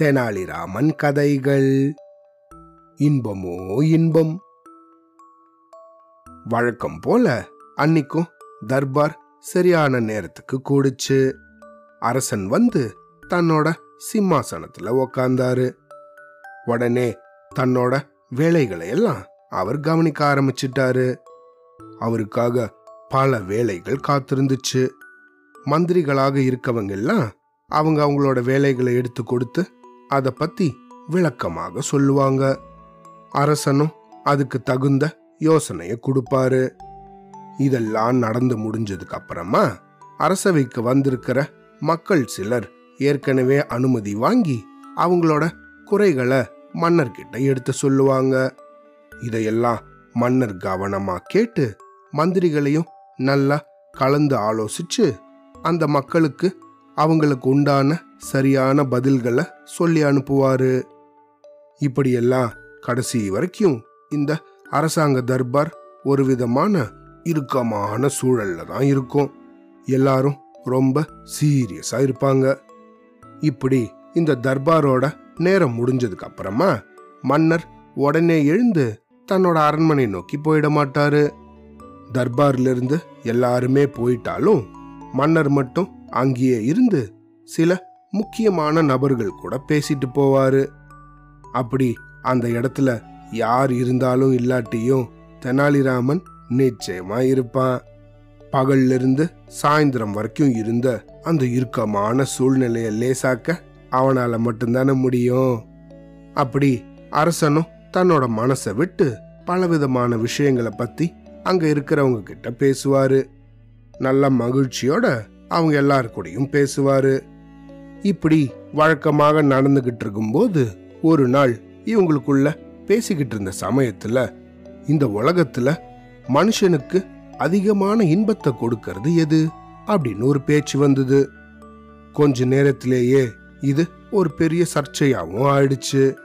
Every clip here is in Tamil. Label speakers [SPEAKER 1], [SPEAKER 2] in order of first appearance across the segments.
[SPEAKER 1] தெனாலிராமன் கதைகள். இன்பமோ இன்பம்? வழக்கம் போல அன்னிக்கும் தர்பார் சரியான நேரத்துக்கு கூடுச்சு. அரசன் வந்து தன்னோட சிம்மாசனத்துல உக்காந்தாரு. உடனே தன்னோட வேலைகளை எல்லாம் அவர் கவனிக்க ஆரம்பிச்சிட்டாரு. அவருக்காக பல வேலைகள் காத்திருந்துச்சு. மந்திரிகளாக இருக்கவங்க எல்லாம் அவங்க அவங்களோட வேலைகளை எடுத்து கொடுத்து அதை பற்றி விளக்கமாக சொல்லுவாங்க. அரசனும் அதுக்கு தகுந்த யோசனையை கொடுப்பாரு. இதெல்லாம் நடந்து முடிஞ்சதுக்கு அப்புறமா அரசவைக்கு வந்திருக்கிற மக்கள் சிலர் ஏற்கனவே அனுமதி வாங்கி அவங்களோட குறைகளை மன்னர்கிட்ட எடுத்து சொல்லுவாங்க. இதையெல்லாம் மன்னர் கவனமா கேட்டு மந்திரிகளையும் நல்லா கலந்து ஆலோசிச்சு அந்த மக்களுக்கு அவங்களுக்கு உண்டான சரியான பதில்களை சொல்லி அனுப்புவாரு. இப்படியெல்லாம் கடைசி வரைக்கும் இந்த அரசாங்க தர்பார் ஒரு விதமான இறுக்கமான சூழல்ல தான் இருக்கும். எல்லாரும் ரொம்ப சீரியஸா இருப்பாங்க. இப்படி இந்த தர்பாரோட நேரம் முடிஞ்சதுக்கு அப்புறமா மன்னர் உடனே எழுந்து தன்னோட அரண்மனை நோக்கி போயிட மாட்டாரு. தர்பார்ல இருந்து எல்லாருமே போயிட்டாலும் மன்னர் மட்டும் அங்கேயே இருந்து சில முக்கியமான நபர்கள் கூட பேசிட்டு போவாரு. அப்படி அந்த இடத்துல யார் இருந்தாலும் இல்லாட்டியும் தெனாலிராமன் நிச்சயமா இருப்பான் பகல்ல இருந்து சாயந்தரம் வரைக்கும் இருந்த அந்த இறுக்கமான சூழ்நிலையை லேசாக்க அவனால மட்டும்தானே முடியும். அப்படி அரசனும் தன்னோட மனசை விட்டு பலவிதமான விஷயங்களை பத்தி அங்க இருக்கிறவங்க கிட்ட பேசுவாரு. நல்ல மகிழ்ச்சியோட அவங்க எல்லாரு கூடயும் பேசுவாரு. இப்படி வழக்கமாக நடந்துகிட்டு இருக்கும்போது ஒரு நாள் இவங்களுக்குள்ள பேசிக்கிட்டு இருந்த சமயத்துல இந்த உலகத்துல மனுஷனுக்கு அதிகமான இன்பத்தை கொடுக்கறது எது? அப்படின்னு ஒரு பேச்சு வந்தது. கொஞ்ச நேரத்திலேயே இது ஒரு பெரிய சர்ச்சையாகவும் ஆயிடுச்சு.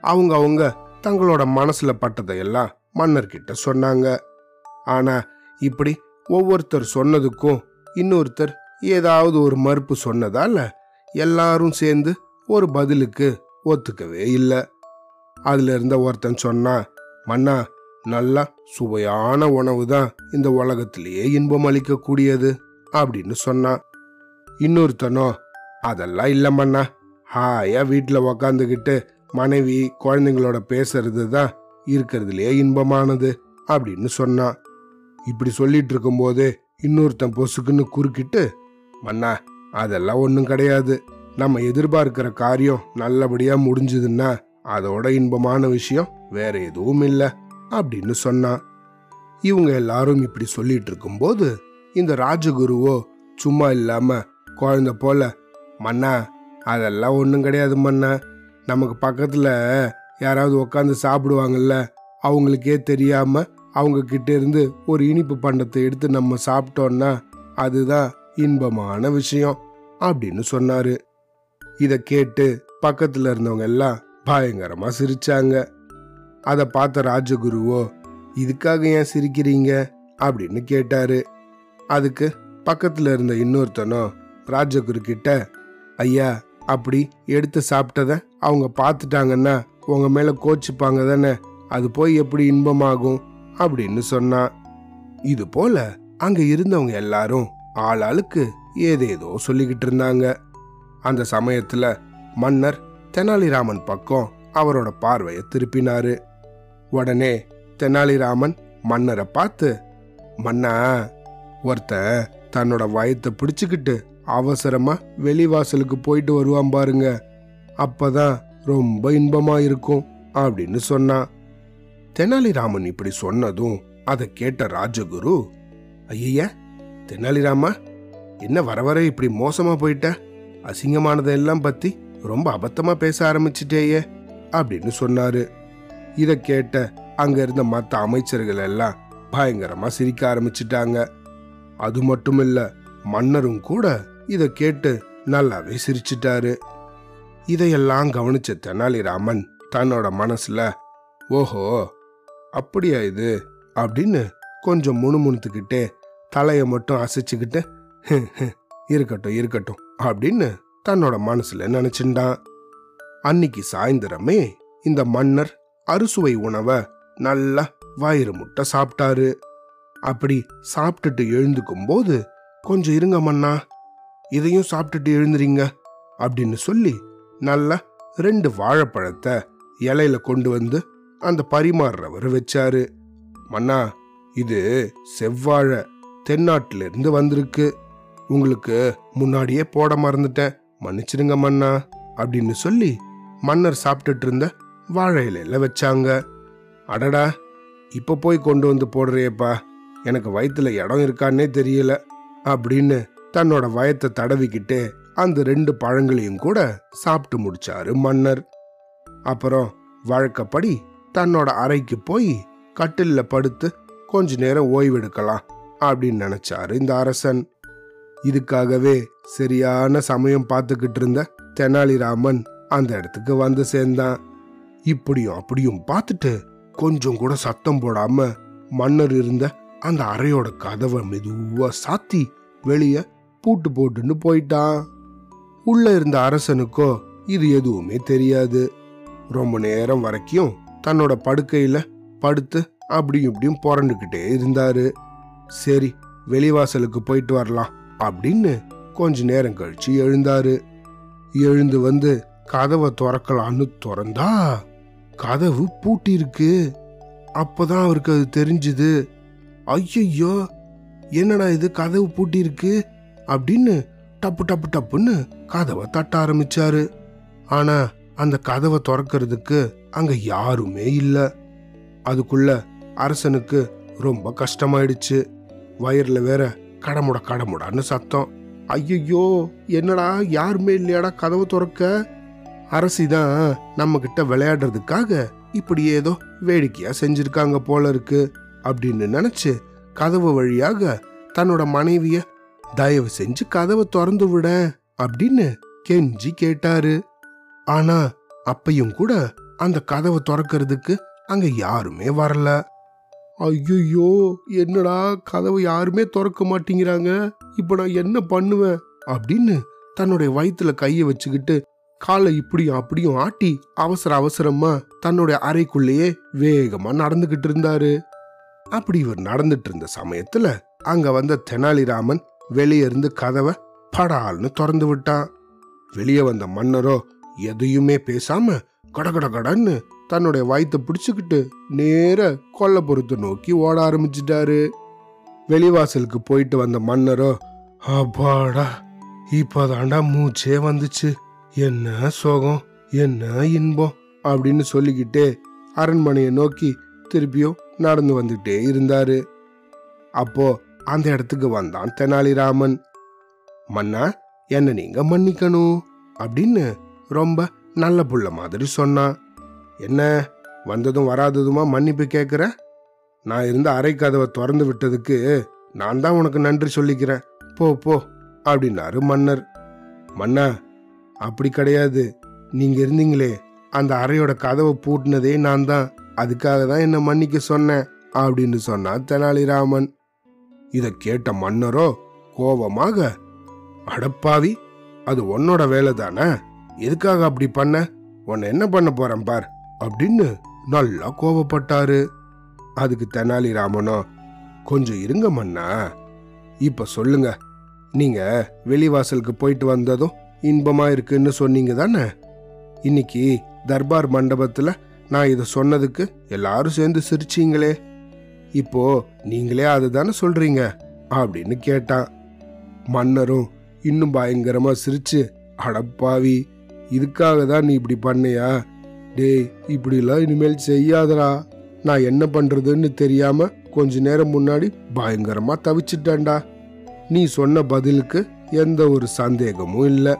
[SPEAKER 1] அவங்க அவங்க தங்களோட மனசுல பட்டதையெல்லாம் மன்னர்கிட்ட சொன்னாங்க. ஆனா இப்படி ஒவ்வொருத்தர் சொன்னதுக்கும் இன்னொருத்தர் ஏதாவது ஒரு மறுப்பு சொன்னதால எல்லாரும் சேர்ந்து ஒரு பதிலுக்கு ஒத்துக்கவே இல்லை. அதுல இருந்த ஒருத்தன் சொன்னா மன்னா நல்லா சுவையான உணவு தான் இந்த உலகத்திலேயே இன்பம் அளிக்கக்கூடியது அப்படின்னு சொன்னான் இன்னொருத்தனோ அதெல்லாம் இல்ல ஹாயா வீட்டில் உக்காந்துக்கிட்டு மனைவி குழந்தைங்களோட பேசுறது தான் இருக்கிறதுலயே இன்பமானது அப்படின்னு சொன்னான் இப்படி சொல்லிட்டு இருக்கும்போது இன்னொருத்தன் பொசுக்குன்னு குறுக்கிட்டு மன்னா அதெல்லாம் ஒன்றும் கிடையாது. நம்ம எதிர்பார்க்கிற காரியம் நல்லபடியாக முடிஞ்சதுன்னா அதோட இன்பமான விஷயம் வேற எதுவும் இல்லை அப்படின்னு சொன்னான். இவங்க எல்லாரும் இப்படி சொல்லிட்டு இருக்கும்போது இந்த ராஜகுருவோ சும்மா இல்லாமல் குழந்தை போல மன்னா அதெல்லாம் ஒன்றும் கிடையாது மன்னா. நமக்கு பக்கத்தில் யாராவது உட்காந்து சாப்பிடுவாங்கல்ல அவங்களுக்கே தெரியாமல் அவங்கக்கிட்ட இருந்து ஒரு இனிப்பு பண்டத்தை எடுத்து நம்ம சாப்பிட்டோம்னா அதுதான் இன்பமான விஷயம் அப்படின்னு சொன்னாரு. இதை கேட்டு பக்கத்தில் இருந்தவங்க எல்லாம் பயங்கரமாக சிரிச்சாங்க. அதை பார்த்த ராஜகுருவோ இதுக்காக ஏன் சிரிக்கிறீங்க? அப்படின்னு கேட்டாரு. அதுக்கு பக்கத்தில் இருந்த இன்னொருத்தனோ ராஜகுரு கிட்ட ஐயா அப்படி எடுத்து சாப்பிட்டத அவங்க பார்த்துட்டாங்கன்னா உங்கள் மேலே கோச்சிப்பாங்க தானே? அது போய் எப்படி இன்பமாகும்? அப்படின்னு சொன்னான் இது போல அங்க இருந்தவங்க எல்லாரும் ஆளாளுக்கு ஏதேதோ சொல்லிக்கிட்டு இருந்தாங்க. அந்த சமயத்துல மன்னர் தெனாலிராமன் பக்கம் அவரோட பார்வையை திருப்பினாரு. உடனே தெனாலிராமன் மன்னரை பார்த்து மன்னா ஒருத்தன் தன்னோட வயத்தை பிடிச்சுக்கிட்டு அவசரமா வெளிவாசலுக்கு போயிட்டு வருவான் பாருங்க. அப்பதான் ரொம்ப இன்பமா இருக்கும் அப்படின்னு சொன்னான். தெனாலிராமன் இப்படி சொன்னதும் அதை கேட்ட ராஜகுரு ஐய தெனாலிராமா என்ன வர வர இப்படி மோசமா போயிட்ட? அசிங்கமானதெல்லாம் பத்தி ரொம்ப அபத்தமா பேச ஆரம்பிச்சிட்டேயே அப்படின்னு சொன்னாரு. இத கேட்ட அங்க இருந்த மத்த அமைச்சர்கள் எல்லாம் பயங்கரமா சிரிக்க ஆரம்பிச்சிட்டாங்க. அது மட்டும் இல்ல மன்னரும் கூட இத கேட்டு நல்லாவே சிரிச்சிட்டாரு. இதையெல்லாம் கவனிச்ச தெனாலிராமன் தன்னோட மனசுல ஓஹோ அப்படியா இது? அப்படின்னு கொஞ்சம் முணுமுணுத்துக்கிட்டே தலையை மட்டும் அசைச்சுக்கிட்டு இருக்கட்டும் இருக்கட்டும் அப்படின்னு தன்னோட மனசுல நினைச்சுட்டான். அன்னைக்கு சாயந்தரமே இந்த மன்னர் அறுசுவை உணவை நல்லா வயிறு முட்டை சாப்பிட்டாரு. அப்படி சாப்பிட்டுட்டு எழுந்துக்கும் போது கொஞ்சம் இருங்க மன்னா இதையும் சாப்பிட்டுட்டு எழுந்துறீங்க அப்படின்னு சொல்லி நல்லா ரெண்டு வாழைப்பழத்தை இலையில கொண்டு வந்து அந்த பரிமாறுறவர் வச்சாரு. மன்னா இது செவ்வாழை தென்னாட்டுல இருந்து வந்திருக்கு. உங்களுக்கு முன்னாடியே போட மறந்துட்டேன். மன்னிச்சிடுங்க மன்னா அப்படின்னு சொல்லி மன்னர் சாப்பிட்டுட்டு இருந்த வாழை இலையில வச்சாங்க. அடடா இப்ப போய் கொண்டு வந்து போடுறியேப்பா. எனக்கு வயிற்றுல இடம் இருக்கான்னே தெரியல அப்படின்னு தன்னோட வயத்தை தடவிக்கிட்டு அந்த ரெண்டு பழங்களையும் கூட சாப்பிட்டு முடிச்சாரு மன்னர். அப்புறம் வழக்கப்படி தன்னோட அறைக்கு போய் கட்டில்ல படுத்து கொஞ்ச நேரம் ஓய்வெடுக்கலாம் அப்படின்னு நினைச்சாரு இந்த அரசன். இதுக்காகவே சரியான சமயம் பார்த்துக்கிட்டு இருந்த தெனாலிராமன் அந்த இடத்துக்கு வந்து சேர்ந்தான். இப்படியும் அப்படியும் பார்த்துட்டு கொஞ்சம் கூட சத்தம் போடாம மன்னர் இருந்த அந்த அறையோட கதவை மெதுவா சாத்தி வெளிய பூட்டு போட்டுன்னு போயிட்டான். உள்ள இருந்த அரசனுக்கோ இது எதுவுமே தெரியாது. ரொம்ப நேரம் வரைக்கும் தன்னோட படுக்கையில் படுத்து அப்படியும் இப்படியும் புரண்டுக்கிட்டே இருந்தாரு. சரி வெளிவாசலுக்கு போயிட்டு வரலாம் அப்படின்னு கொஞ்ச நேரம் கழிச்சு எழுந்தாரு. எழுந்து வந்து கதவை திறக்கலான்னு திறந்தா கதவு பூட்டியிருக்கு. அப்போதான் அவருக்கு அது தெரிஞ்சுது. ஐயையோ என்னடா இது கதவு பூட்டியிருக்கு? அப்படின்னு டப்பு டப்பு டப்புன்னு கதவை தட்ட ஆரம்பிச்சாரு. ஆனா அந்த கதவை திறக்கிறதுக்கு அங்க யாருமே இல்லை. அதுக்குள்ள அரசனுக்கு ரொம்ப கஷ்டமாயிடுச்சு. வயர்ல வேற கடமுட கடமுடான்னு சத்தம். ஐயையோ என்னடா யாருமே இல்லையாடா கதவை திறக்க? அரசி தான் நம்ம கிட்ட விளையாடுறதுக்காக இப்படி ஏதோ வேடிக்கையா செஞ்சிருக்காங்க போல இருக்கு அப்படின்னு நினைச்சு கதவு வழியாக தன்னோட மனைவிய தயவு செஞ்சு கதவை திறந்து விட அப்படின்னு கெஞ்சி கேட்டாரு. ஆனா அப்பையும் கூட அந்த கதவை திறக்கிறதுக்கு அங்க யாருமே வரல. ஐயோ என்னடா கதவை யாருமே திறக்க மாட்டேங்கிறாங்க? இப்ப நான் என்ன பண்ணுவேன்? அப்படின்னு தன்னுடைய வயிற்றுல கையை வச்சுக்கிட்டு காலை இப்படியும் அப்படியும் ஆட்டி அவசர அவசரமா தன்னுடைய அறைக்குள்ளேயே வேகமா நடந்துகிட்டு இருந்தாரு. அப்படி இவர் நடந்துட்டு இருந்த சமயத்துல அங்க வந்த தெனாலிராமன் வெளியே இருந்து கதவை படால்னு திறந்து விட்டான். வெளியே வந்த மன்னரோ எதையுமே பேசாம கடகட கடன்னு தன்னுடைய வயித்தை பிடிச்சுக்கிட்டு நேர கொல்லப்புறத்தை நோக்கி ஓட ஆரம்பிச்சிட்டாரு. வெளிவாசலுக்கு போயிட்டு வந்த மன்னரோ அப்பாடா இப்பதாண்டா மூச்சே வந்துச்சு. என்ன சோகம்? என்ன இன்பம்? அப்படின்னு சொல்லிக்கிட்டே அரண்மனையை நோக்கி திருப்பியும் நடந்து வந்துட்டே இருந்தாரு. அப்போ அந்த இடத்துக்கு வந்தான் தெனாலிராமன். மன்னா என்ன நீங்க மன்னிக்கணும் அப்படின்னு ரொம்ப நல்ல புள்ள மாதிரி சொன்னான் என்ன? வந்ததும் வராததுமா மன்னிப்பு கேட்குற நான் இருந்த அறை கதவை திறந்து விட்டதுக்கு நான் தான் உனக்கு நன்றி சொல்லிக்கிறேன். போ போ அப்படின்னாரு மன்னர். மன்னா அப்படி கிடையாது. நீங்க இருந்தீங்களே அந்த அறையோட கதவை பூட்டினதே நான் தான். அதுக்காக தான் என்ன மன்னிக்க சொன்னேன் அப்படின்னு சொன்னான் தெனாலிராமன். இதை கேட்ட மன்னரோ கோபமாக அடப்பாவி அது உன்னோட வேலை தானே? எதுக்காக அப்படி பண்ண? உன்னை என்ன பண்ண போறேன் பார் அப்படின்னு நல்லா கோவப்பட்டாரு. அதுக்கு தெனாலிராமனோ கொஞ்சம் இருங்க மன்னா இப்ப சொல்லுங்க. நீங்க வெளிவாசலுக்கு போயிட்டு வந்ததும் இன்பமா இருக்குன்னு சொன்னீங்க தானே? இன்னைக்கு தர்பார் மண்டபத்துல நான் இதை சொன்னதுக்கு எல்லாரும் சேர்ந்து சிரிச்சீங்களே. இப்போ நீங்களே அதுதானே சொல்றீங்க அப்படின்னு கேட்டான். மன்னரும் இன்னும் பயங்கரமா சிரிச்சு அடப்பாவி இதுக்காக தான் நீ இப்படி பண்ணையா? டேய் இப்படிலாம் இனிமேல் செய்யாதடா. நான் என்ன பண்ணுறதுன்னு தெரியாமல் கொஞ்ச நேரம் முன்னாடி பயங்கரமாக தவிச்சிட்டேன்டா. நீ சொன்ன பதிலுக்கு எந்த ஒரு சந்தேகமும் இல்லை.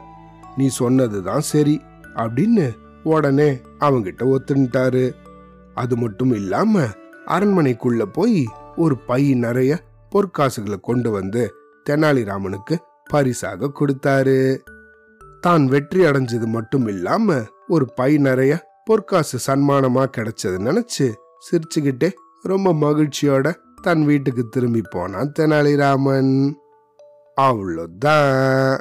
[SPEAKER 1] நீ சொன்னது தான் சரி அப்படின்னு உடனே அவங்கிட்ட ஒத்துன்ட்டாரு. அது மட்டும் இல்லாம அரண்மனைக்குள்ள போய் ஒரு பை நிறைய பொற்காசுகளை கொண்டு வந்து தெனாலிராமனுக்கு பரிசாக கொடுத்தாரு. தான் வெற்றி அடைஞ்சது மட்டும் இல்லாம ஒரு பை நிறைய பொற்காசு சன்மானமா கிடைச்சது நினைச்சு சிரிச்சுக்கிட்டே ரொம்ப மகிழ்ச்சியோட தன் வீட்டுக்கு திரும்பி போனான் தெனாலிராமன். அவ்வளோதான்.